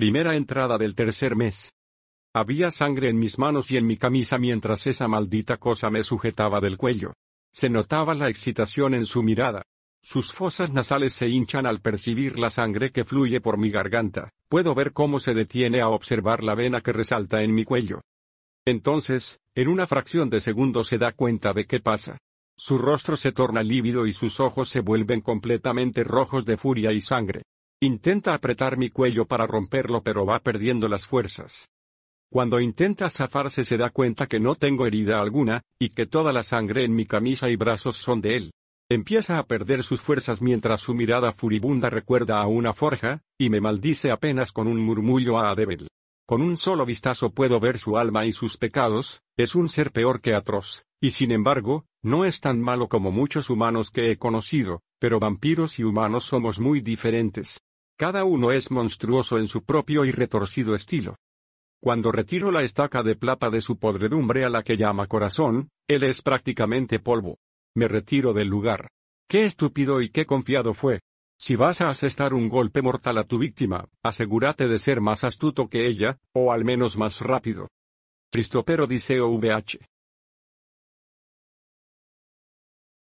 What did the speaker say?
Primera entrada del tercer mes. Había sangre en mis manos y en mi camisa mientras esa maldita cosa me sujetaba del cuello. Se notaba la excitación en su mirada. Sus fosas nasales se hinchan al percibir la sangre que fluye por mi garganta. Puedo ver cómo se detiene a observar la vena que resalta en mi cuello. Entonces, en una fracción de segundo se da cuenta de qué pasa. Su rostro se torna lívido y sus ojos se vuelven completamente rojos de furia y sangre. Intenta apretar mi cuello para romperlo pero va perdiendo las fuerzas. Cuando intenta zafarse se da cuenta que no tengo herida alguna, y que toda la sangre en mi camisa y brazos son de él. Empieza a perder sus fuerzas mientras su mirada furibunda recuerda a una forja, y me maldice apenas con un murmullo a Adebel. Con un solo vistazo puedo ver su alma y sus pecados, es un ser peor que atroz, y sin embargo, no es tan malo como muchos humanos que he conocido, pero vampiros y humanos somos muy diferentes. Cada uno es monstruoso en su propio y retorcido estilo. Cuando retiro la estaca de plata de su podredumbre a la que llama corazón, él es prácticamente polvo. Me retiro del lugar. Qué estúpido y qué confiado fue. Si vas a asestar un golpe mortal a tu víctima, asegúrate de ser más astuto que ella, o al menos más rápido. Cristopero Diceo VH